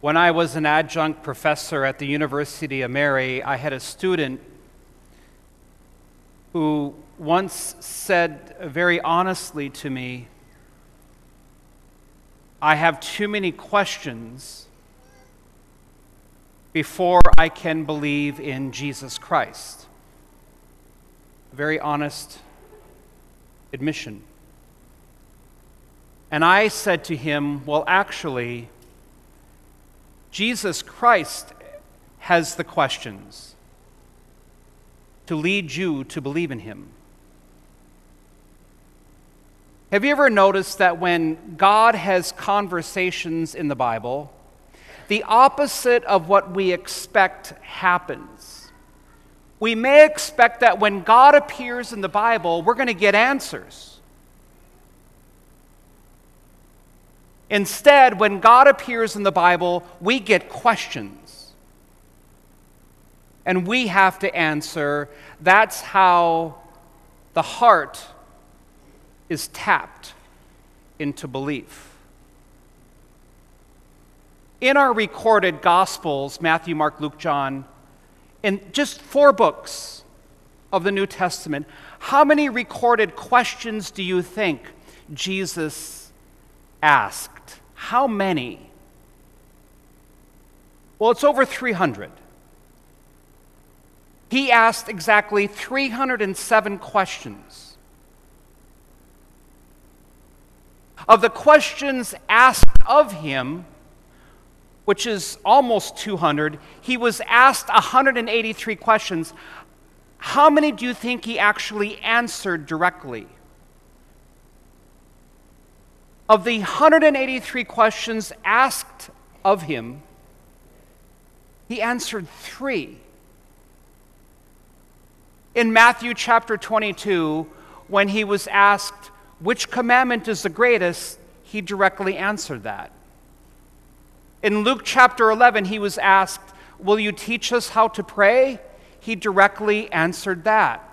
When I was an adjunct professor at the University of Mary, I had a student who once said very honestly to me, I have too many questions before I can believe in Jesus Christ. A very honest admission. And I said to him, Well, actually, Jesus Christ has the questions to lead you to believe in him. Have you ever noticed that when God has conversations in the Bible, the opposite of what we expect happens? We may expect that when God appears in the Bible, we're going to get answers. Instead, when God appears in the Bible, we get questions. And we have to answer. That's how the heart is tapped into belief. In our recorded Gospels, Matthew, Mark, Luke, John, in just four books of the New Testament, how many recorded questions do you think Jesus asked? How many? Well, it's over 300. He asked exactly 307 questions. Of the questions asked of him, which is almost 200, he was asked 183 questions. How many do you think he actually answered directly? Of the 183 questions asked of him, he answered three. In Matthew chapter 22, when he was asked, which commandment is the greatest, he directly answered that. In Luke chapter 11, he was asked, Will you teach us how to pray? He directly answered that.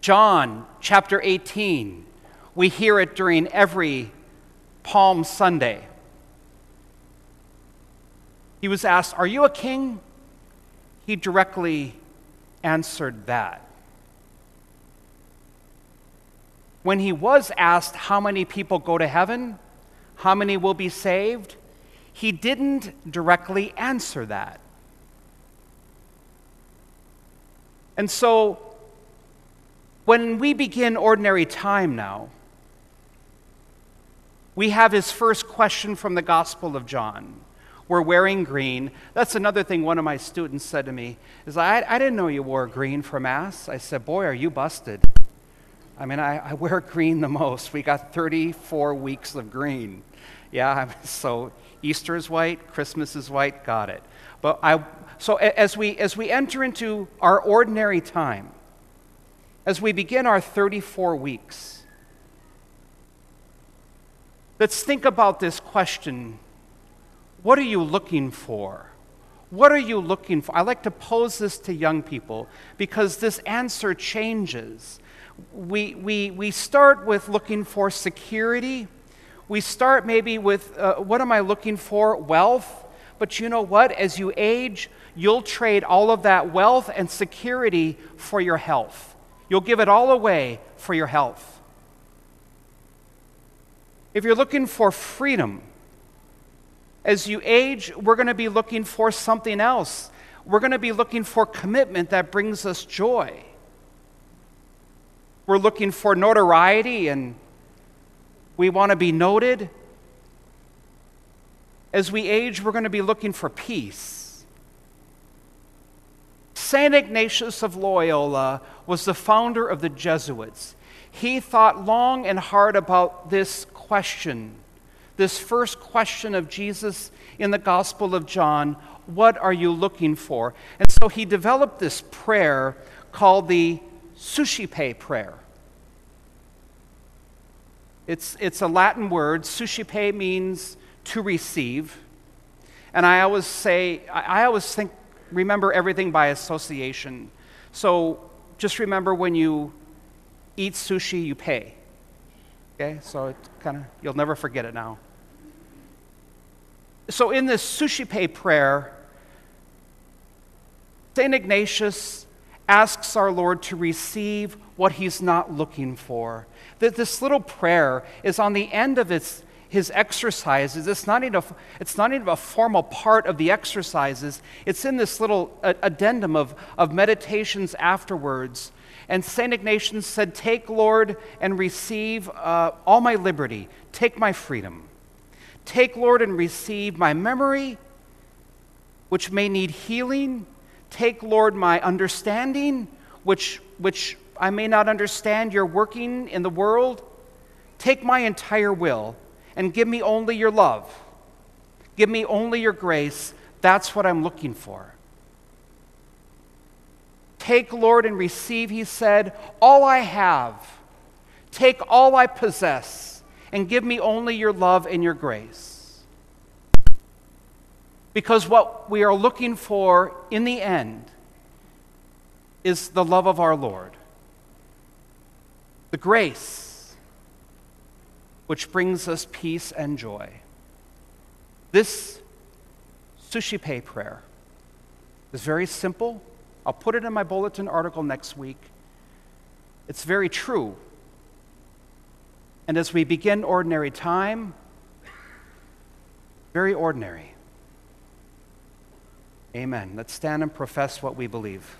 John chapter 18, we hear it during every Palm Sunday. He was asked, Are you a king? He directly answered that. When he was asked how many people go to heaven, how many will be saved, he didn't directly answer that. And so, when we begin ordinary time now, we have his first question from the Gospel of John. We're wearing green. That's another thing one of my students said to me is I, I didn't know you wore green for Mass. I said, boy, are you busted. I mean, I, I wear green the most. We got 34 weeks of green. Yeah, so Easter is white, Christmas is white, got it. But I, so as we, as we enter into our ordinary time, as we begin our 34 weeks, Let's think about this question What are you looking for? What are you looking for? I like to pose this to young people because this answer changes. We, we, we start with looking for security. We start maybe with uh, what am I looking for? Wealth. But you know what? As you age, you'll trade all of that wealth and security for your health. You'll give it all away for your health. If you're looking for freedom, as you age, we're going to be looking for something else. We're going to be looking for commitment that brings us joy. We're looking for notoriety and we want to be noted. As we age, we're going to be looking for peace. St. Ignatius of Loyola was the founder of the Jesuits. He thought long and hard about this question, this first question of Jesus in the Gospel of John What are you looking for? And so he developed this prayer called the Suscipe prayer. It's, it's a Latin word. Suscipe means to receive. And I always say, I always think, remember everything by association. So just remember when you eat sushi, you pay. Okay, so it kind of, you'll never forget it now. So, in this Suscipe prayer, St. Ignatius asks our Lord to receive what he's not looking for. That this little prayer is on the end of its, his exercises. It's not, even a, it's not even a formal part of the exercises, it's in this little addendum of, of meditations afterwards. And St. Ignatius said, Take, Lord, and receive uh, all my liberty, take my freedom. Take, Lord, and receive my memory, which may need healing. Take, Lord, my understanding, which, which I may not understand your working in the world. Take my entire will and give me only your love. Give me only your grace. That's what I'm looking for. Take, Lord, and receive, he said, all I have. Take all I possess and give me only your love and your grace. Because what we are looking for in the end is the love of our Lord, the grace which brings us peace and joy. This Suscipe prayer is very simple. I'll put it in my bulletin article next week. It's very true and as we begin ordinary time, very ordinary. Amen. Let's stand and profess what we believe.